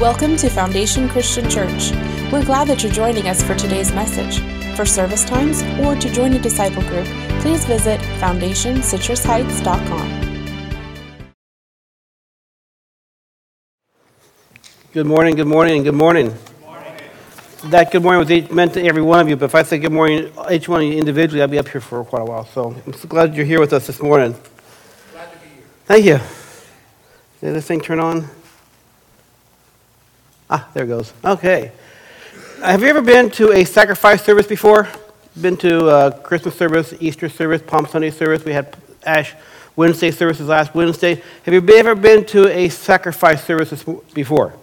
Welcome to Foundation Christian Church. We're glad that you're joining us for today's message. For service times or to join a disciple group, please visit foundationcitrusheights.com. Good morning, good morning, and good morning. That good morning was each- meant to every one of you, but if I say good morning, each one of you individually, I'll be up here for quite a while. So I'm so glad you're here with us this morning. Glad to be here. Thank you. Did this thing turn on? Ah, there it goes. Okay. Have you ever been to a sacrifice service before? Been to a Christmas service, Easter service, Palm Sunday service? We had Ash Wednesday services last Wednesday. Have you ever been to a sacrifice service before?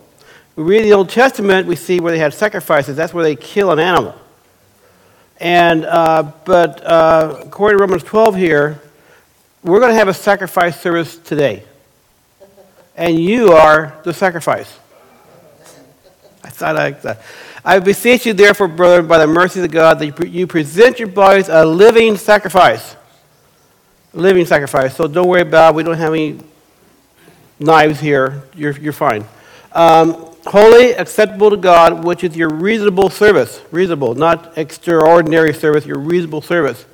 We read the Old Testament, we see where they had sacrifices. That's where they kill an animal. And, uh, but uh, according to Romans 12 here, we're going to have a sacrifice service today. And you are the sacrifice. I thought I, uh, I beseech you, therefore, brethren, by the mercies of God, that you present your bodies a living sacrifice. A Living sacrifice. So don't worry about it. We don't have any knives here. You're, you're fine. Um, holy, acceptable to God, which is your reasonable service. Reasonable, not extraordinary service, your reasonable service.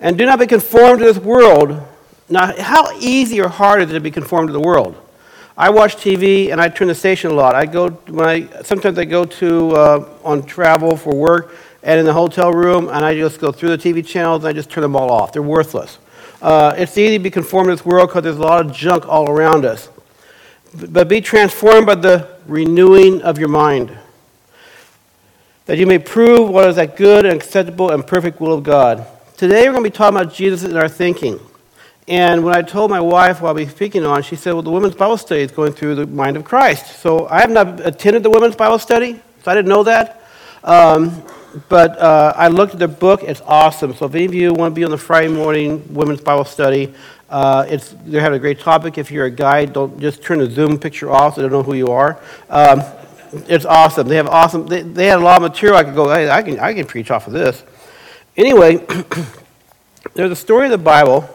And do not be conformed to this world. Now, how easy or hard is it to be conformed to the world? I watch TV and I turn the station a lot. I go when I sometimes I go to uh, on travel for work and in the hotel room and I just go through the TV channels and I just turn them all off. They're worthless. Uh, it's easy to be conformed to this world because there's a lot of junk all around us. But be transformed by the renewing of your mind, that you may prove what is that good and acceptable and perfect will of God. Today we're going to be talking about Jesus in our thinking. And when I told my wife while we were speaking on, she said, Well, the women's Bible study is going through the mind of Christ. So I have not attended the women's Bible study, so I didn't know that. Um, but uh, I looked at the book, it's awesome. So if any of you want to be on the Friday morning women's Bible study, uh, it's, they have a great topic. If you're a guy, don't just turn the Zoom picture off so they don't know who you are. Um, it's awesome. They have awesome, they, they had a lot of material I could go, hey, I can, I can preach off of this. Anyway, there's a story in the Bible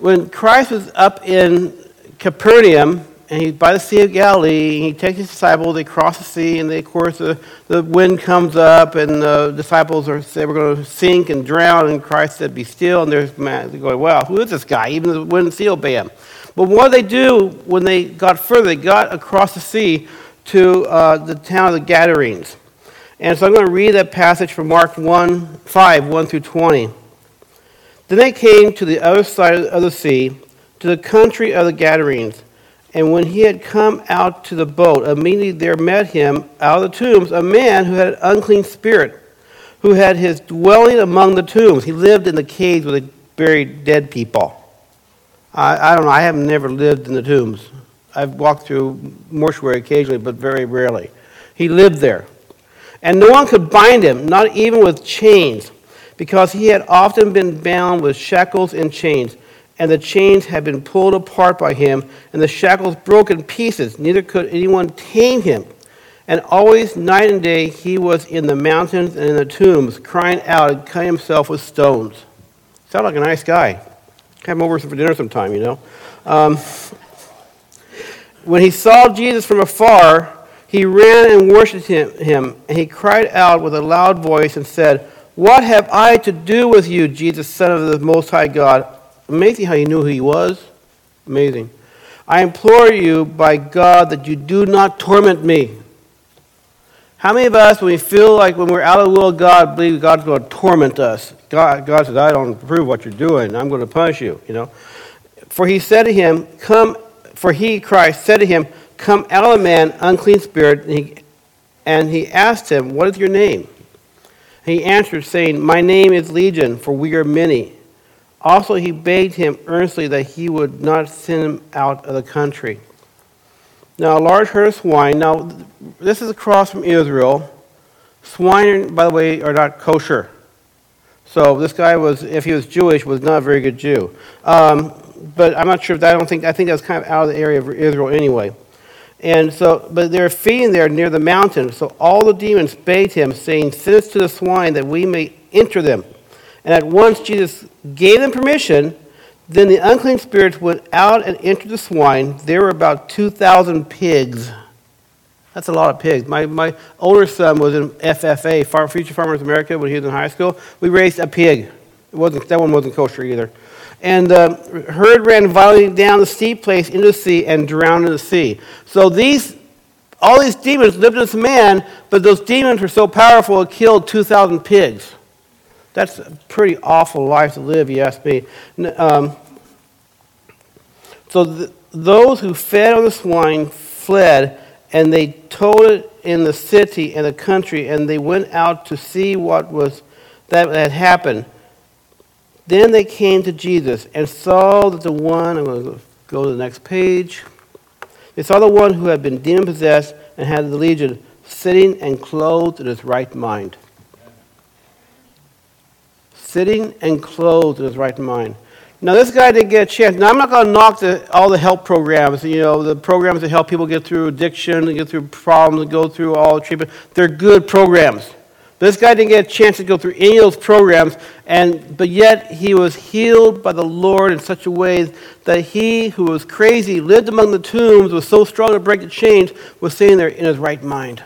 when Christ was up in Capernaum, and he's by the Sea of Galilee, and he takes his disciples, they cross the sea, and they, of course the, the wind comes up, and the disciples are say we're going to sink and drown, and Christ said, "Be still." And they're going, "Wow, who is this guy?" Even the wind and sea obey him. But what they do when they got further? They got across the sea to uh, the town of the Gadarenes. And so I'm going to read that passage from Mark 1, 5, 1 through 20. Then they came to the other side of the sea, to the country of the Gadarenes. And when he had come out to the boat, immediately there met him out of the tombs a man who had an unclean spirit, who had his dwelling among the tombs. He lived in the caves where they buried dead people. I, I don't know, I have never lived in the tombs. I've walked through mortuary occasionally, but very rarely. He lived there. And no one could bind him, not even with chains because he had often been bound with shackles and chains, and the chains had been pulled apart by him, and the shackles broke in pieces. Neither could anyone tame him. And always, night and day, he was in the mountains and in the tombs, crying out and cutting himself with stones. Sounded like a nice guy. Have him over for dinner sometime, you know. Um, when he saw Jesus from afar, he ran and worshipped him, him, and he cried out with a loud voice and said, what have I to do with you, Jesus, Son of the Most High God? Amazing how you knew who he was. Amazing. I implore you by God that you do not torment me. How many of us, when we feel like when we're out of the will of God, believe God's going to torment us? God, God says, I don't approve what you're doing. I'm going to punish you, you know. For he said to him, Come, for he, Christ, said to him, Come out of the man, unclean spirit. And he, and he asked him, What is your name? He answered, saying, My name is Legion, for we are many. Also, he begged him earnestly that he would not send him out of the country. Now, a large herd of swine. Now, this is across from Israel. Swine, by the way, are not kosher. So this guy was, if he was Jewish, was not a very good Jew. Um, but I'm not sure if that, I don't think, I think that's kind of out of the area of Israel anyway. And so, but they're feeding there near the mountain. So all the demons begged him, saying, Send us to the swine that we may enter them. And at once Jesus gave them permission. Then the unclean spirits went out and entered the swine. There were about 2,000 pigs. That's a lot of pigs. My, my older son was in FFA, Future Farmers of America, when he was in high school. We raised a pig. It wasn't, that one wasn't kosher either. And the uh, herd ran violently down the steep place into the sea and drowned in the sea. So these, all these demons lived in this man, but those demons were so powerful it killed 2,000 pigs. That's a pretty awful life to live, you ask me. Um, so th- those who fed on the swine fled, and they told it in the city and the country, and they went out to see what was that had happened. Then they came to Jesus and saw that the one, I'm going to go to the next page. They saw the one who had been demon possessed and had the legion sitting and clothed in his right mind sitting and clothed in his right mind. Now, this guy didn't get a chance. Now, I'm not going to knock the, all the help programs, you know, the programs that help people get through addiction, and get through problems, and go through all the treatment. They're good programs. This guy didn't get a chance to go through any of those programs, and, but yet he was healed by the Lord in such a way that he who was crazy, lived among the tombs, was so strong to break the chains, was sitting there in his right mind.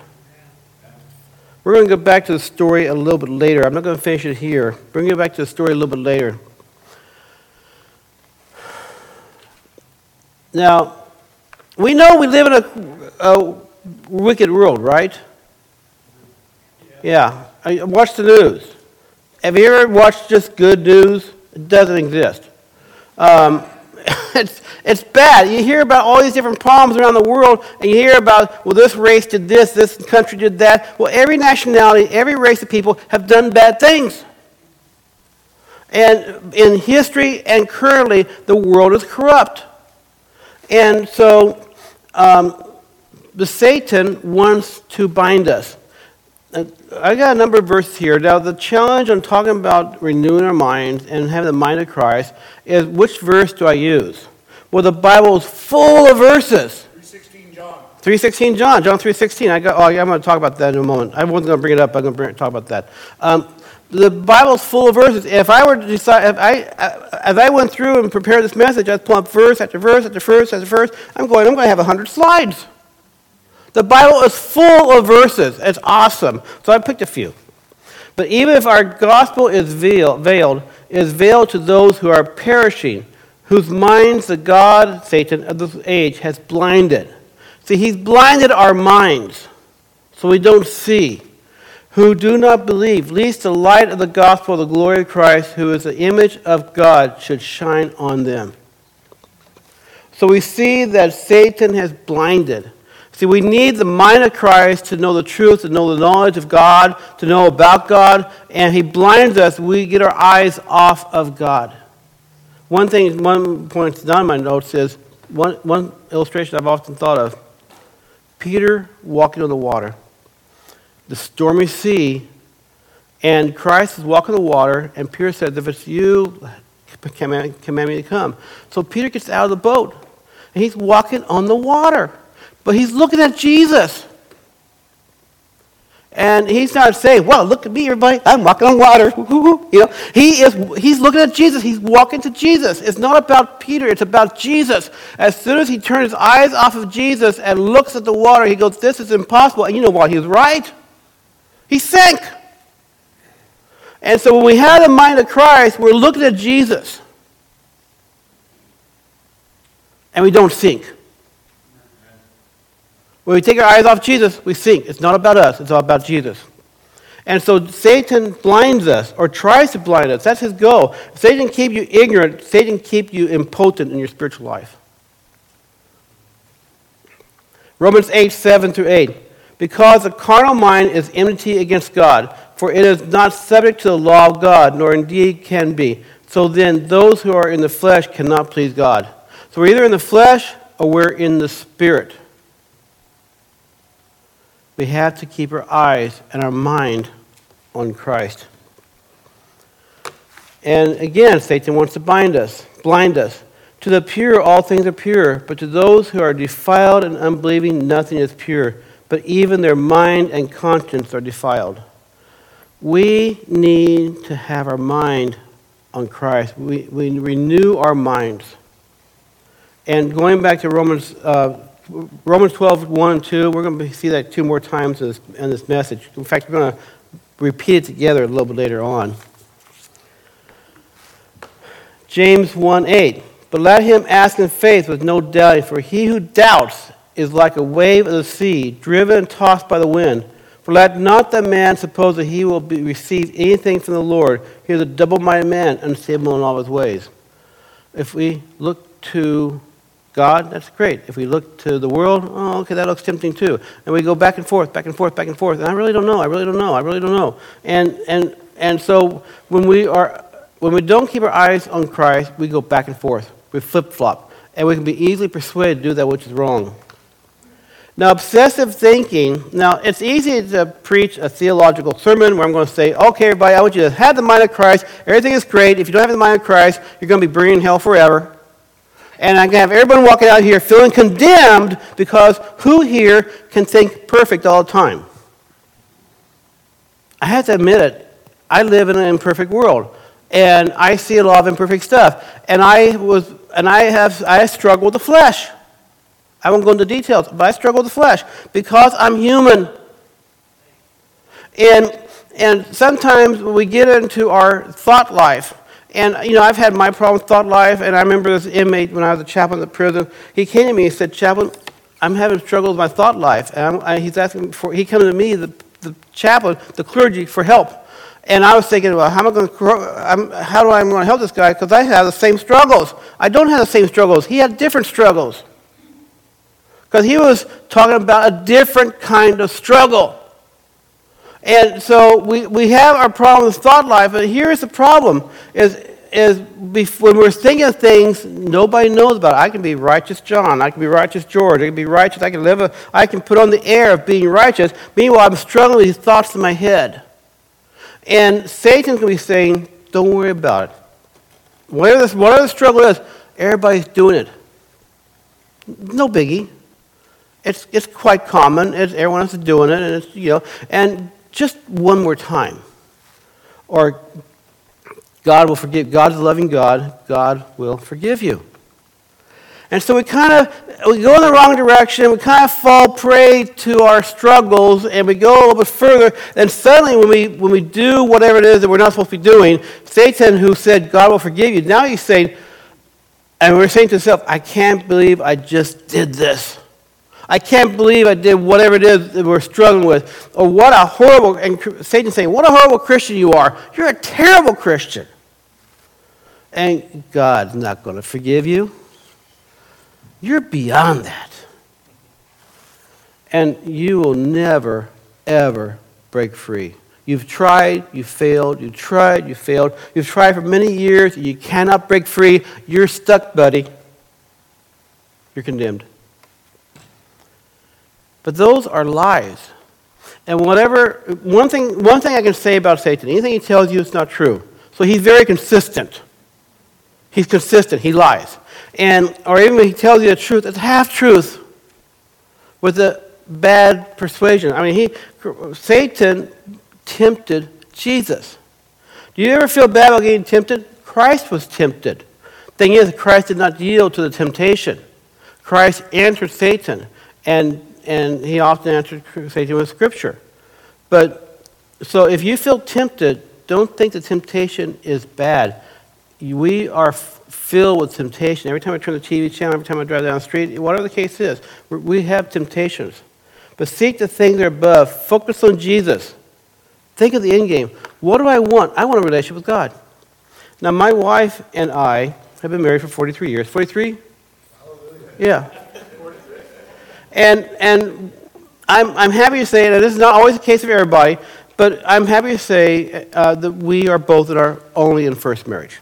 We're going to go back to the story a little bit later. I'm not going to finish it here. Bring it back to the story a little bit later. Now, we know we live in a, a wicked world, right? Yeah. Watch the news. Have you ever watched just good news? It doesn't exist. Um, it's, it's bad. You hear about all these different problems around the world, and you hear about, well, this race did this, this country did that. Well, every nationality, every race of people have done bad things. And in history and currently, the world is corrupt. And so, um, the Satan wants to bind us. I got a number of verses here. Now, the challenge I'm talking about renewing our minds and having the mind of Christ is which verse do I use? Well, the Bible is full of verses. 316 John. 316 John. John 316. I got, oh, yeah, I'm going to talk about that in a moment. I wasn't going to bring it up. I'm going to bring, talk about that. Um, the Bible is full of verses. If I were to decide, if I, as I went through and prepared this message, I'd pull up verse after verse after verse after verse. I'm going, I'm going to have 100 slides. The Bible is full of verses. It's awesome. So I picked a few. But even if our gospel is veiled, veiled, is veiled to those who are perishing, whose minds the God, Satan, of this age has blinded. See, he's blinded our minds so we don't see. Who do not believe, lest the light of the gospel of the glory of Christ, who is the image of God, should shine on them. So we see that Satan has blinded. See, we need the mind of Christ to know the truth, to know the knowledge of God, to know about God, and He blinds us. We get our eyes off of God. One thing, one point not in my notes is one, one illustration I've often thought of Peter walking on the water, the stormy sea, and Christ is walking on the water, and Peter says, If it's you, command, command me to come. So Peter gets out of the boat, and he's walking on the water. But he's looking at Jesus. And he's not saying, well, look at me, everybody. I'm walking on water. You know, he is, he's looking at Jesus. He's walking to Jesus. It's not about Peter. It's about Jesus. As soon as he turns his eyes off of Jesus and looks at the water, he goes, this is impossible. And you know what? He was right. He sank. And so when we have the mind of Christ, we're looking at Jesus. And we don't sink. When we take our eyes off Jesus, we sink. It's not about us, it's all about Jesus. And so Satan blinds us or tries to blind us. That's his goal. Satan keep you ignorant, Satan keep you impotent in your spiritual life. Romans 8, 7 through 8. Because the carnal mind is enmity against God, for it is not subject to the law of God, nor indeed can be. So then, those who are in the flesh cannot please God. So we're either in the flesh or we're in the spirit we have to keep our eyes and our mind on Christ. And again, Satan wants to bind us, blind us. To the pure, all things are pure, but to those who are defiled and unbelieving, nothing is pure, but even their mind and conscience are defiled. We need to have our mind on Christ, we, we renew our minds. And going back to Romans, uh, Romans 12, 1 and 2, we're going to see that two more times in this, in this message. In fact, we're going to repeat it together a little bit later on. James 1 8. But let him ask in faith with no doubting, for he who doubts is like a wave of the sea, driven and tossed by the wind. For let not the man suppose that he will be, receive anything from the Lord. He is a double minded man, unstable in all his ways. If we look to God, that's great. If we look to the world, oh, okay, that looks tempting too. And we go back and forth, back and forth, back and forth. And I really don't know. I really don't know. I really don't know. And and and so when we are when we don't keep our eyes on Christ, we go back and forth. We flip flop, and we can be easily persuaded to do that which is wrong. Now, obsessive thinking, now it's easy to preach a theological sermon where I'm going to say, okay, everybody, I want you to have the mind of Christ. Everything is great. If you don't have the mind of Christ, you're going to be burning in hell forever. And I'm going to have everyone walking out here feeling condemned because who here can think perfect all the time? I have to admit it. I live in an imperfect world. And I see a lot of imperfect stuff. And I was and I have I struggle with the flesh. I won't go into details, but I struggle with the flesh because I'm human. And, and sometimes we get into our thought life. And, you know, I've had my problem with thought life, and I remember this inmate when I was a chaplain at the prison. He came to me and said, Chaplain, I'm having trouble with my thought life. And I, he's asking for, he came to me, the, the chaplain, the clergy, for help. And I was thinking, well, how, am I going to, how do I going to help this guy? Because I have the same struggles. I don't have the same struggles. He had different struggles. Because he was talking about a different kind of struggle. And so we, we have our problem with thought life, but here's the problem is, is when we're thinking of things nobody knows about. It. I can be righteous John. I can be righteous George. I can be righteous. I can live a, I can put on the air of being righteous. Meanwhile, I'm struggling with these thoughts in my head. And Satan's going to be saying, don't worry about it. Whatever, this, whatever the struggle is, everybody's doing it. No biggie. It's, it's quite common. It's, everyone else is doing it, and it's, you know, and just one more time. Or God will forgive. God's a loving God. God will forgive you. And so we kind of we go in the wrong direction. We kind of fall prey to our struggles, and we go a little bit further. And suddenly, when we when we do whatever it is that we're not supposed to be doing, Satan, who said God will forgive you, now he's saying, and we're saying to ourselves, I can't believe I just did this. I can't believe I did whatever it is that we're struggling with. Or what a horrible, and Satan's saying, What a horrible Christian you are. You're a terrible Christian. And God's not going to forgive you. You're beyond that. And you will never, ever break free. You've tried, you failed, you tried, you failed. You've tried for many years, you cannot break free. You're stuck, buddy. You're condemned. But those are lies. And whatever, one thing, one thing I can say about Satan, anything he tells you, it's not true. So he's very consistent. He's consistent. He lies. And, or even when he tells you the truth, it's half truth with a bad persuasion. I mean, he, Satan tempted Jesus. Do you ever feel bad about getting tempted? Christ was tempted. Thing is, Christ did not yield to the temptation. Christ answered Satan. And and he often answered Satan with scripture. But so if you feel tempted, don't think the temptation is bad. We are f- filled with temptation. Every time I turn the TV channel, every time I drive down the street, whatever the case is, we have temptations. But seek the things that are above. Focus on Jesus. Think of the end game. What do I want? I want a relationship with God. Now, my wife and I have been married for 43 years. 43? Hallelujah. Yeah. And, and I'm, I'm happy to say, that this is not always the case of everybody, but I'm happy to say uh, that we are both in our only in first marriage.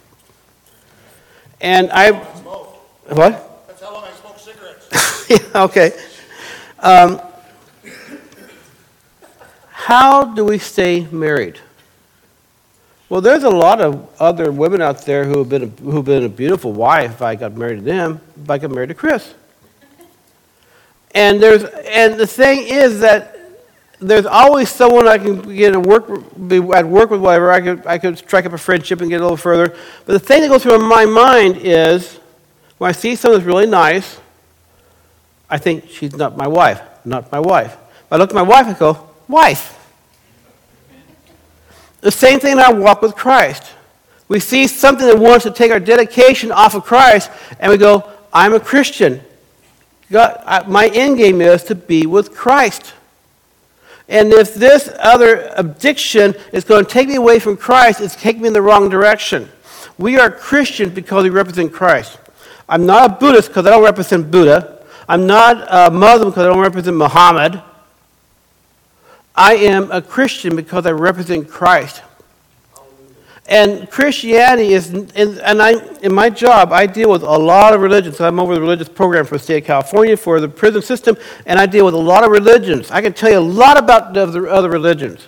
And I. What? That's how long I smoke cigarettes. yeah, okay. Um, how do we stay married? Well, there's a lot of other women out there who have been a, who've been a beautiful wife. If I got married to them, if I got married to Chris. And, there's, and the thing is that there's always someone I can get to work, be at work with, whatever. I could, I could strike up a friendship and get a little further. But the thing that goes through my mind is when I see someone that's really nice, I think she's not my wife, not my wife. If I look at my wife, and go, wife. The same thing in our walk with Christ. We see something that wants to take our dedication off of Christ, and we go, I'm a Christian. God, I, my end game is to be with Christ. And if this other addiction is going to take me away from Christ, it's taking me in the wrong direction. We are Christians because we represent Christ. I'm not a Buddhist because I don't represent Buddha. I'm not a Muslim because I don't represent Muhammad. I am a Christian because I represent Christ. And Christianity is, and I, in my job, I deal with a lot of religions. I'm over the religious program for the state of California for the prison system, and I deal with a lot of religions. I can tell you a lot about the other religions.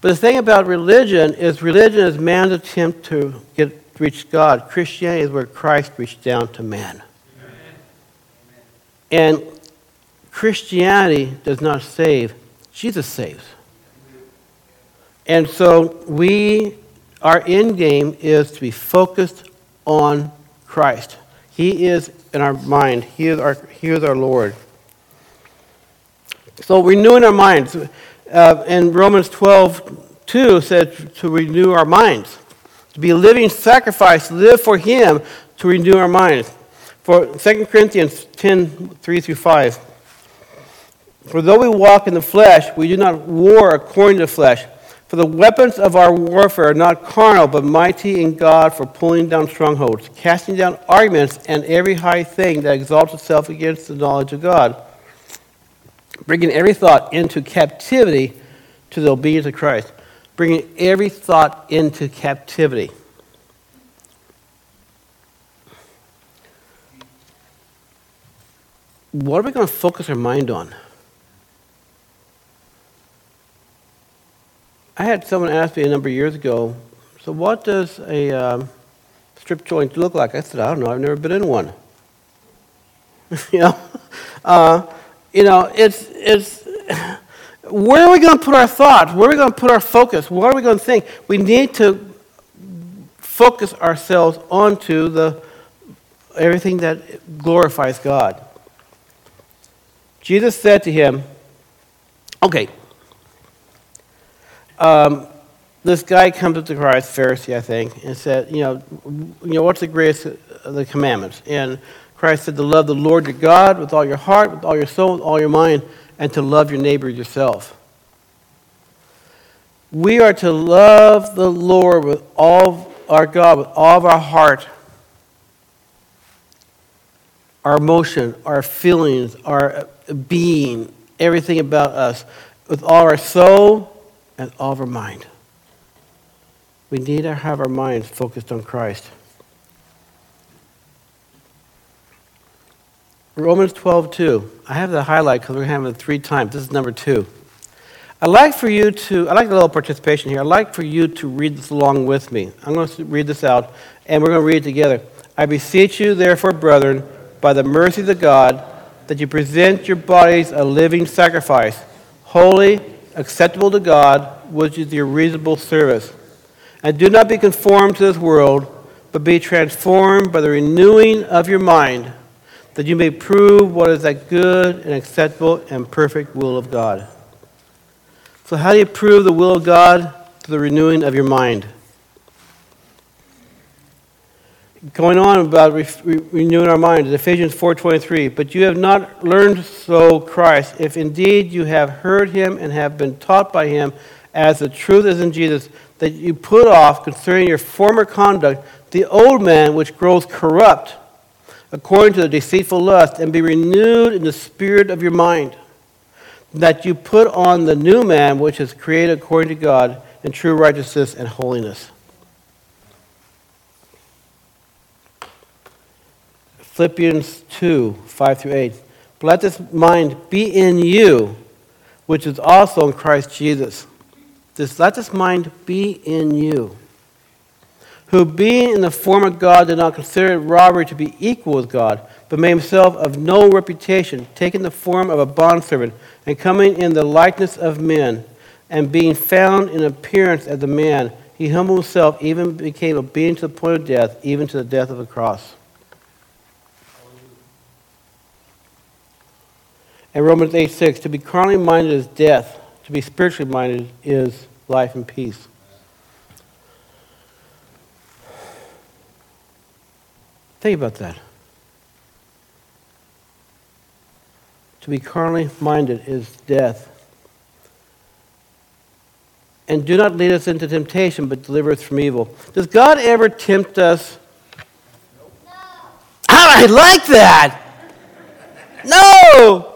But the thing about religion is religion is man's attempt to get reach God. Christianity is where Christ reached down to man. And Christianity does not save, Jesus saves. And so we our end game is to be focused on Christ. He is in our mind. He is our, he is our Lord. So renewing our minds. Uh, in Romans 12, 2 said to renew our minds. To be a living sacrifice, live for Him to renew our minds. For 2 Corinthians 10, 3 through 5. For though we walk in the flesh, we do not war according to the flesh. For the weapons of our warfare are not carnal, but mighty in God for pulling down strongholds, casting down arguments and every high thing that exalts itself against the knowledge of God, bringing every thought into captivity to the obedience of Christ, bringing every thought into captivity. What are we going to focus our mind on? I had someone ask me a number of years ago, so what does a um, strip joint look like? I said, I don't know, I've never been in one. you know, uh, you know, it's, it's, where are we going to put our thoughts? Where are we going to put our focus? What are we going to think? We need to focus ourselves onto the everything that glorifies God. Jesus said to him, okay, um, this guy comes up to Christ, Pharisee, I think, and said, you know, you know, what's the greatest of the commandments? And Christ said to love the Lord your God with all your heart, with all your soul, with all your mind, and to love your neighbor yourself. We are to love the Lord with all our God, with all of our heart, our emotion, our feelings, our being, everything about us, with all our soul, and all of our mind. We need to have our minds focused on Christ. Romans 12, 2. I have the highlight because we're having it three times. This is number two. I'd like for you to, I'd like a little participation here. I'd like for you to read this along with me. I'm going to read this out, and we're going to read it together. I beseech you, therefore, brethren, by the mercies of God, that you present your bodies a living sacrifice, holy, acceptable to God, which is your reasonable service. And do not be conformed to this world, but be transformed by the renewing of your mind, that you may prove what is that good and acceptable and perfect will of God. So, how do you prove the will of God? Through the renewing of your mind. Going on about re- re- renewing our minds, Ephesians 4:23. But you have not learned so Christ, if indeed you have heard him and have been taught by him, as the truth is in Jesus, that you put off concerning your former conduct the old man which grows corrupt according to the deceitful lust, and be renewed in the spirit of your mind, that you put on the new man which is created according to God in true righteousness and holiness. Philippians 2 5 through 8. But let this mind be in you, which is also in Christ Jesus. This, let this mind be in you. who being in the form of God did not consider robbery to be equal with God, but made himself of no reputation, taking the form of a bondservant, and coming in the likeness of men, and being found in appearance as a man, he humbled himself, even became obedient to the point of death, even to the death of the cross. And Romans 8 6, to be carnally minded is death, to be spiritually minded is life and peace. Think about that. To be carnally minded is death. And do not lead us into temptation, but deliver us from evil. Does God ever tempt us? No. I like that. No.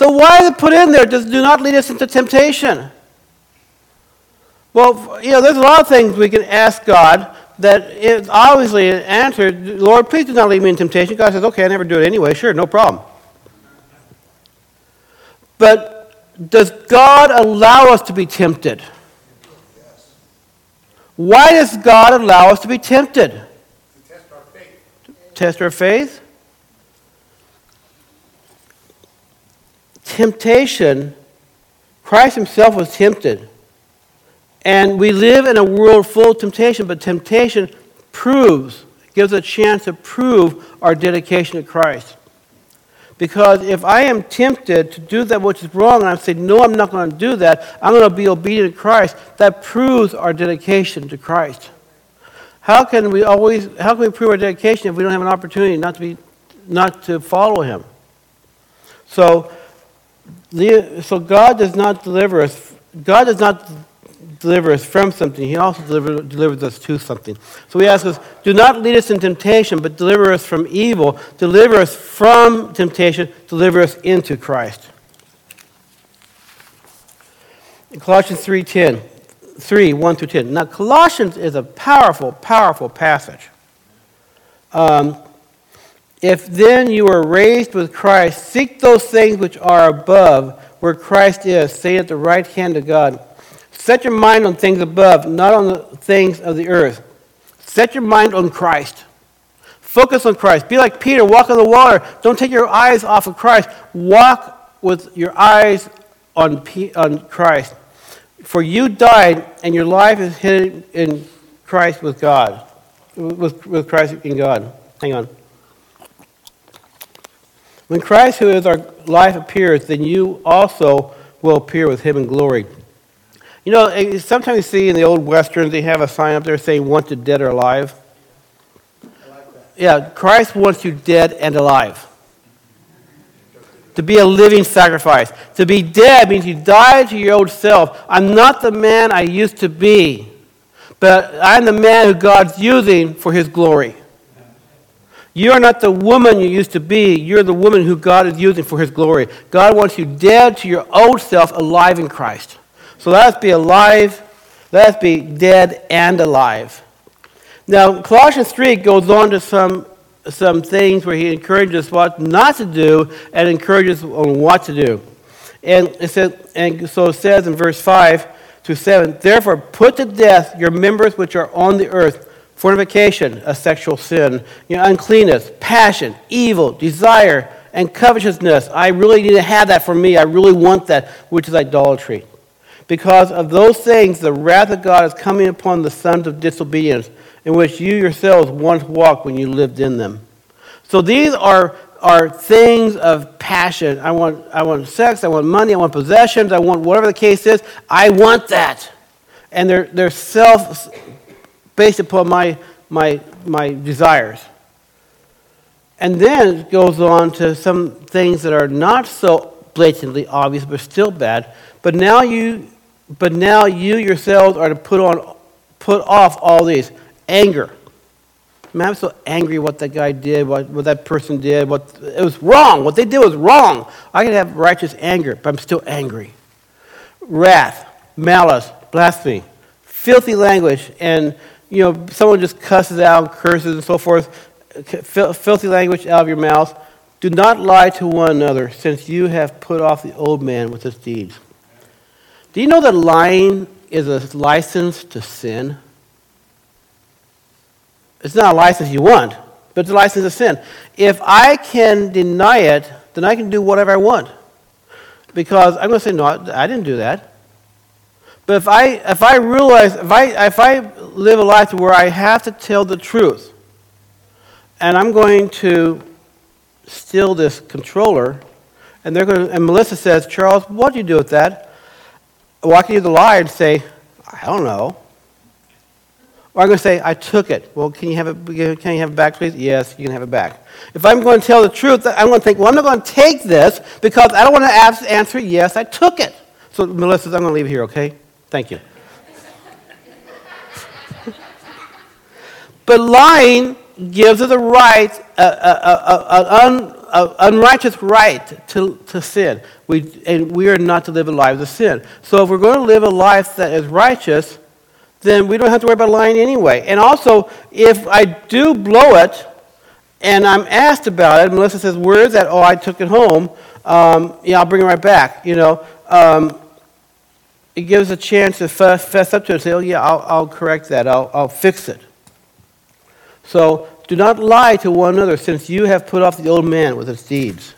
So why is it put in there? Does do not lead us into temptation? Well, you know, there's a lot of things we can ask God that is obviously answered, Lord, please do not lead me in temptation. God says, okay, I never do it anyway. Sure, no problem. But does God allow us to be tempted? Why does God allow us to be tempted? To test our faith. Test our faith? Temptation, Christ himself was tempted. And we live in a world full of temptation, but temptation proves, gives a chance to prove our dedication to Christ. Because if I am tempted to do that which is wrong, and I say, no, I'm not going to do that, I'm going to be obedient to Christ, that proves our dedication to Christ. How can we always, how can we prove our dedication if we don't have an opportunity not to, be, not to follow Him? So, so God does not deliver us, God does not deliver us from something, he also deliver, delivers us to something. So he asks us, do not lead us in temptation, but deliver us from evil. Deliver us from temptation, deliver us into Christ. In Colossians 3.10, 3, 1 through 10. Now, Colossians is a powerful, powerful passage. Um, if then you are raised with Christ, seek those things which are above, where Christ is, sitting at the right hand of God. Set your mind on things above, not on the things of the earth. Set your mind on Christ. Focus on Christ. Be like Peter, walk on the water. Don't take your eyes off of Christ. Walk with your eyes on, on Christ. For you died, and your life is hidden in Christ with God. With, with Christ in God. Hang on. When Christ, who is our life, appears, then you also will appear with him in glory. You know, eh, sometimes you see in the old westerns, they have a sign up there saying wanted dead or alive. Like yeah, Christ wants you dead and alive. To be a living sacrifice. To be dead means you die to your old self. I'm not the man I used to be, but I'm the man who God's using for his glory. You are not the woman you used to be. You're the woman who God is using for his glory. God wants you dead to your old self, alive in Christ. So let us be alive, let us be dead and alive. Now, Colossians 3 goes on to some, some things where he encourages what not to do and encourages on what to do. And, it says, and so it says in verse 5 to 7 Therefore, put to death your members which are on the earth fornication, a sexual sin, you know, uncleanness, passion, evil, desire, and covetousness. I really need to have that for me. I really want that, which is idolatry. Because of those things, the wrath of God is coming upon the sons of disobedience, in which you yourselves once walked when you lived in them. So these are, are things of passion. I want, I want sex, I want money, I want possessions, I want whatever the case is. I want that. And they're, they're self based upon my, my, my desires. And then it goes on to some things that are not so blatantly obvious, but still bad. But now you but now you yourselves are to put on, put off all these anger. Man, I'm so angry what that guy did, what, what that person did. What it was wrong. What they did was wrong. I can have righteous anger, but I'm still angry. Wrath, malice, blasphemy, filthy language, and you know someone just cusses out, curses, and so forth. Filthy language out of your mouth. Do not lie to one another, since you have put off the old man with his deeds. Do you know that lying is a license to sin? It's not a license you want, but it's a license to sin. If I can deny it, then I can do whatever I want. Because I'm going to say, no, I didn't do that. But if I, if I realize, if I, if I live a life where I have to tell the truth, and I'm going to steal this controller, and they're going to, and Melissa says, Charles, what do you do with that? Well, I can either lie and say, I don't know. Or I'm going to say, I took it. Well, can you have it, can you have it back, please? Yes, you can have it back. If I'm going to tell the truth, I'm going to think, well, I'm not going to take this because I don't want to answer, yes, I took it. So Melissa says, I'm going to leave it here, okay? Thank you. but lying gives us a right, an unrighteous right to, to sin. We, and we are not to live a life of sin. So if we're going to live a life that is righteous, then we don't have to worry about lying anyway. And also, if I do blow it and I'm asked about it, Melissa says, Where is that? Oh, I took it home. Um, yeah, I'll bring it right back. You know, um, it gives a chance to fess, fess up to it and say, Oh, yeah, I'll, I'll correct that, I'll, I'll fix it. So do not lie to one another, since you have put off the old man with his deeds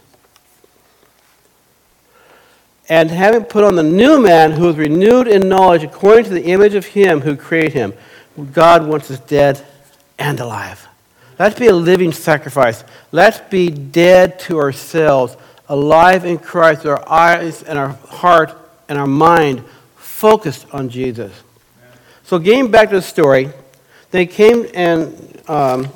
and having put on the new man who is renewed in knowledge according to the image of him who created him. God wants us dead and alive. Let's be a living sacrifice. Let's be dead to ourselves, alive in Christ, our eyes and our heart and our mind focused on Jesus. So, getting back to the story, they came and um,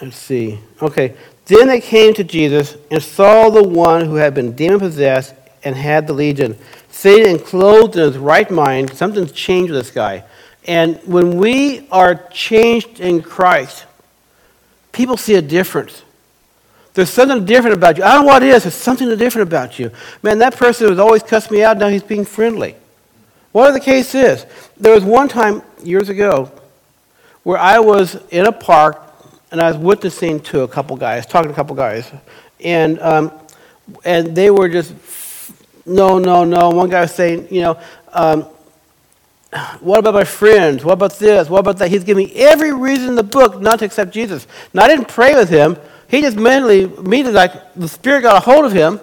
let's see. Okay, then they came to Jesus and saw the one who had been demon possessed and had the legion, sitting and clothed in his right mind. Something's changed with this guy. And when we are changed in Christ, people see a difference. There's something different about you. I don't know what it is. There's something different about you. Man, that person was always cussing me out. Now he's being friendly. Whatever the case is, there was one time years ago where I was in a park and I was witnessing to a couple guys, talking to a couple guys, and um, and they were just no, no, no. One guy was saying, you know, um, what about my friends? What about this? What about that? He's giving me every reason in the book not to accept Jesus. Now I didn't pray with him. He just mentally, immediately, like the Spirit got a hold of him,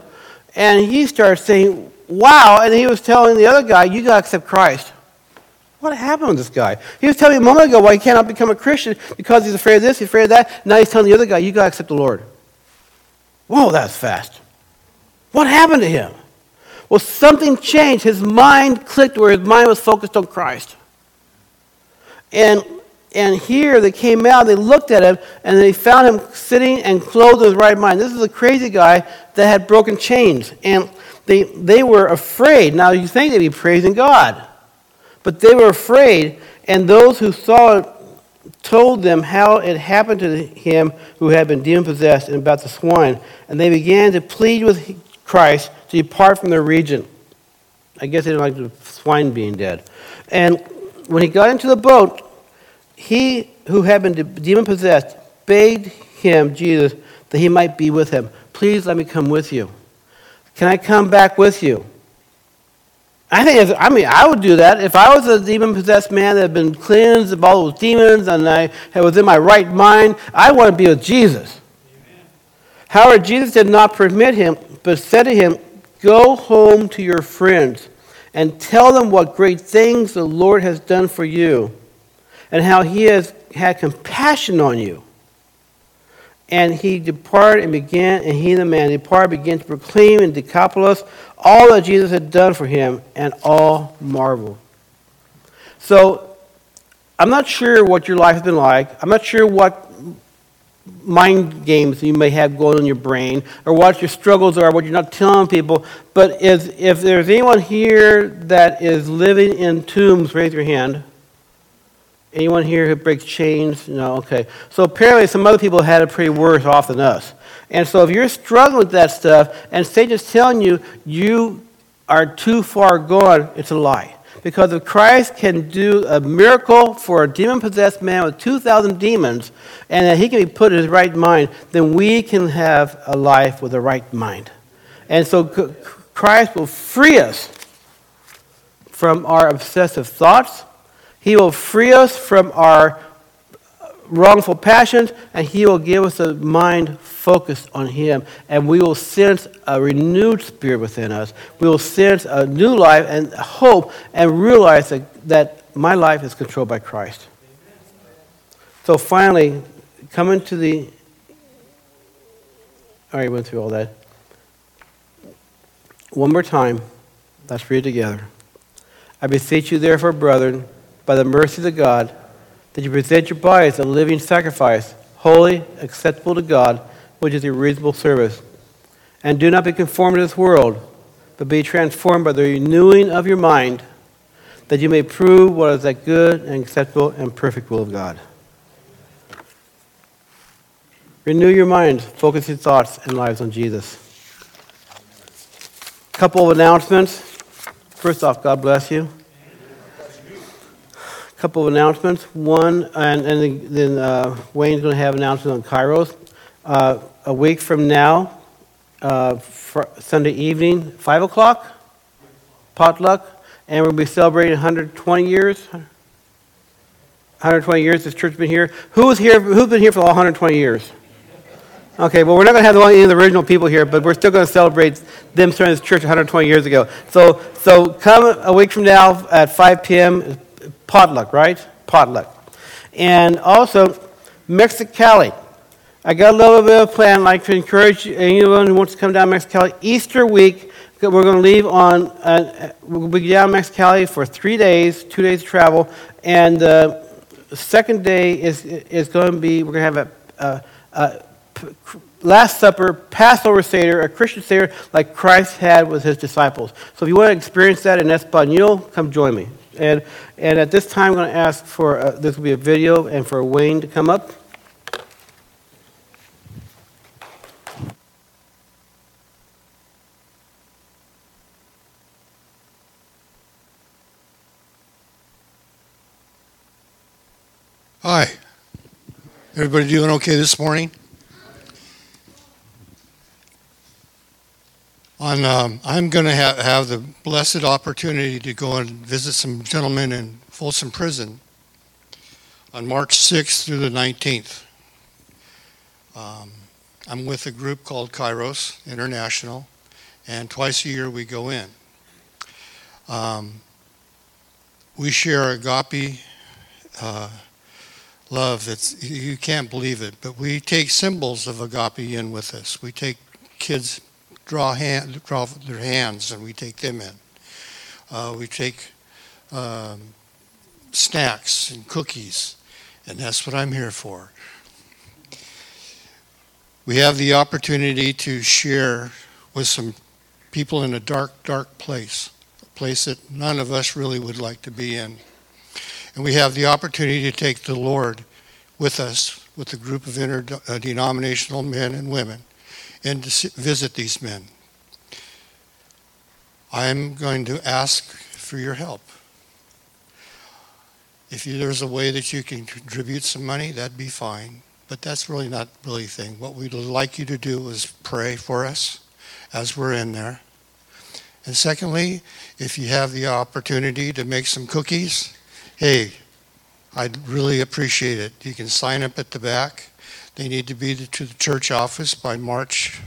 and he started saying, "Wow!" And he was telling the other guy, "You got to accept Christ." What happened with this guy? He was telling me a moment ago why he cannot become a Christian because he's afraid of this, he's afraid of that. Now he's telling the other guy, you got to accept the Lord. Whoa, that's fast. What happened to him? Well, something changed. His mind clicked where his mind was focused on Christ. And, and here they came out, they looked at him, and they found him sitting and clothed his right mind. This is a crazy guy that had broken chains. And they, they were afraid. Now, you think they'd be praising God. But they were afraid, and those who saw it told them how it happened to him who had been demon possessed and about the swine. And they began to plead with Christ to depart from their region. I guess they didn't like the swine being dead. And when he got into the boat, he who had been demon possessed begged him, Jesus, that he might be with him. Please let me come with you. Can I come back with you? I think, I mean, I would do that. If I was a demon possessed man that had been cleansed of all those demons and I was in my right mind, I want to be with Jesus. Amen. However, Jesus did not permit him, but said to him, Go home to your friends and tell them what great things the Lord has done for you and how he has had compassion on you. And he departed and began, and he, the man, departed, began to proclaim in Decapolis all that Jesus had done for him, and all marveled. So, I'm not sure what your life has been like. I'm not sure what mind games you may have going on in your brain, or what your struggles are, what you're not telling people. But if, if there's anyone here that is living in tombs, raise your hand. Anyone here who breaks chains? No, okay. So apparently, some other people had it pretty worse off than us. And so, if you're struggling with that stuff, and Satan's telling you you are too far gone, it's a lie. Because if Christ can do a miracle for a demon possessed man with 2,000 demons, and that he can be put in his right mind, then we can have a life with a right mind. And so, Christ will free us from our obsessive thoughts. He will free us from our wrongful passions, and He will give us a mind focused on Him. And we will sense a renewed spirit within us. We will sense a new life and hope and realize that, that my life is controlled by Christ. So finally, coming to the. I already went through all that. One more time. Let's read together. I beseech you, therefore, brethren, by the mercies of God, that you present your bodies a living sacrifice, holy, acceptable to God, which is your reasonable service. And do not be conformed to this world, but be transformed by the renewing of your mind, that you may prove what is that good and acceptable and perfect will of God. Renew your mind, focus your thoughts and lives on Jesus. Couple of announcements. First off, God bless you. Couple of announcements. One, and, and then uh, Wayne's going to have announcements on Kairos. Uh, a week from now, uh, Sunday evening, 5 o'clock, potluck, and we'll be celebrating 120 years. 120 years this church has been here. Who's here? Who's been here for all 120 years? Okay, well, we're not going to have any of the original people here, but we're still going to celebrate them starting this church 120 years ago. So, so come a week from now at 5 p.m., potluck, right? Potluck. And also, Mexicali. I got a little bit of a plan. I'd like to encourage anyone who wants to come down to Mexicali. Easter week, we're going to leave on, uh, we'll be down Mexicali for three days, two days of travel. And the uh, second day is, is going to be, we're going to have a, a, a Last Supper, Passover Seder, a Christian Seder like Christ had with his disciples. So if you want to experience that in Espanol, come join me. And, and at this time, I'm going to ask for, uh, this will be a video, and for Wayne to come up. Hi. Everybody doing okay this morning? On, um, I'm going to ha- have the blessed opportunity to go and visit some gentlemen in Folsom Prison on March 6th through the 19th. Um, I'm with a group called Kairos International, and twice a year we go in. Um, we share agape uh, love that's you can't believe it, but we take symbols of agape in with us. We take kids draw, hand, draw their hands and we take them in. Uh, we take um, snacks and cookies, and that's what I'm here for. We have the opportunity to share with some people in a dark, dark place, a place that none of us really would like to be in. And we have the opportunity to take the Lord with us, with a group of interdenominational men and women and to visit these men. I'm going to ask for your help. If there's a way that you can contribute some money, that'd be fine. But that's really not really thing. What we'd like you to do is pray for us as we're in there. And secondly, if you have the opportunity to make some cookies, hey, I'd really appreciate it. You can sign up at the back. They need to be to the church office by March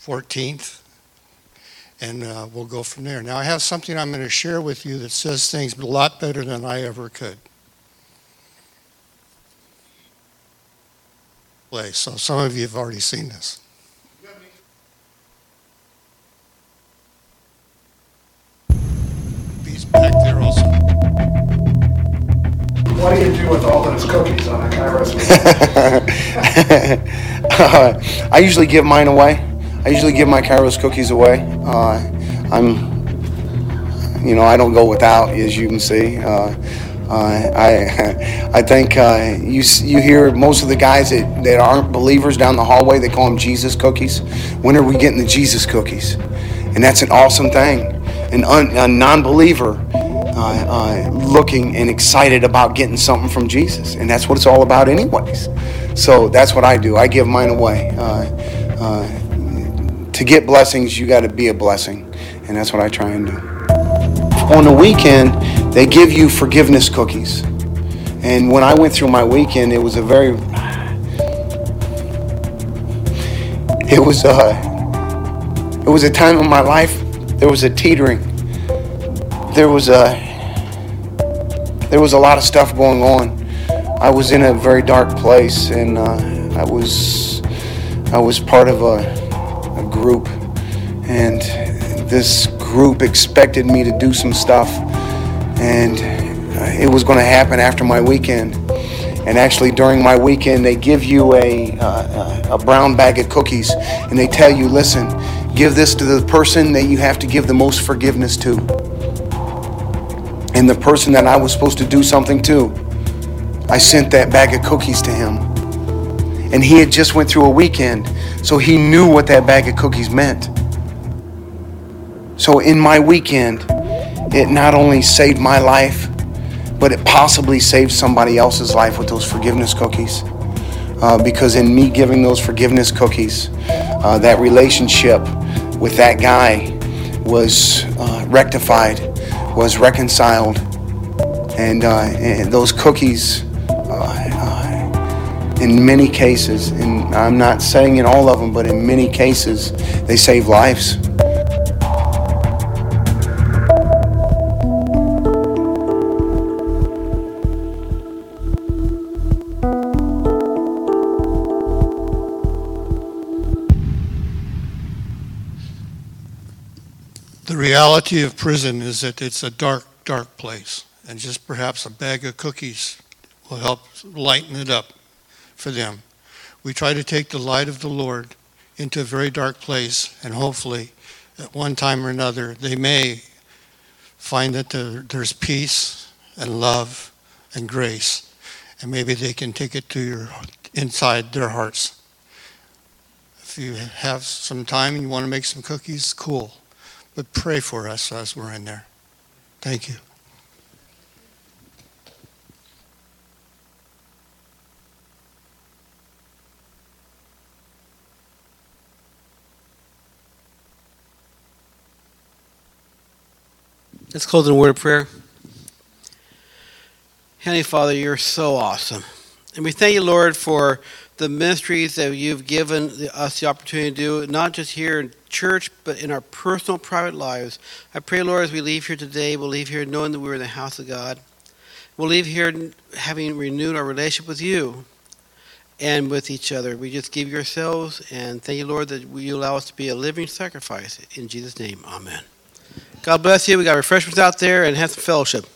14th, and uh, we'll go from there. Now, I have something I'm going to share with you that says things a lot better than I ever could. So, some of you have already seen this. He's back there also. What do you do with all those cookies on a Kairos uh, I usually give mine away. I usually give my Kairos cookies away. Uh, I'm, you know, I don't go without, as you can see. Uh, uh I, I think uh, you you hear most of the guys that, that aren't believers down the hallway. They call them Jesus cookies. When are we getting the Jesus cookies? And that's an awesome thing. An un, a non-believer uh, uh, looking and excited about getting something from Jesus. And that's what it's all about, anyways. So that's what I do. I give mine away. Uh, uh to get blessings, you got to be a blessing. And that's what I try and do. on the weekend, they give you forgiveness cookies. And when I went through my weekend, it was a very, it was a, it was a time in my life. There was a teetering. There was a, there was a lot of stuff going on. I was in a very dark place, and uh, I was, I was part of a, a group, and this group expected me to do some stuff, and it was going to happen after my weekend. And actually, during my weekend, they give you a, uh, a brown bag of cookies, and they tell you, listen, give this to the person that you have to give the most forgiveness to. And the person that I was supposed to do something to, I sent that bag of cookies to him. And he had just went through a weekend, so he knew what that bag of cookies meant. So in my weekend, it not only saved my life, but it possibly saved somebody else's life with those forgiveness cookies. Uh, because in me giving those forgiveness cookies, uh, that relationship with that guy was uh, rectified, was reconciled, and, uh, and those cookies, uh, uh, in many cases, and I'm not saying in all of them, but in many cases, they save lives. Reality of prison is that it's a dark, dark place, and just perhaps a bag of cookies will help lighten it up for them. We try to take the light of the Lord into a very dark place, and hopefully, at one time or another, they may find that there, there's peace and love and grace, and maybe they can take it to your inside their hearts. If you have some time and you want to make some cookies, cool. But pray for us as we're in there. Thank you. Let's close in a word of prayer. Heavenly Father, you're so awesome. And we thank you, Lord, for the ministries that you've given us the opportunity to do, not just here in church, but in our personal, private lives. I pray, Lord, as we leave here today, we'll leave here knowing that we're in the house of God. We'll leave here having renewed our relationship with you and with each other. We just give yourselves and thank you, Lord, that you allow us to be a living sacrifice. In Jesus' name, amen. God bless you. We got refreshments out there and have some fellowship.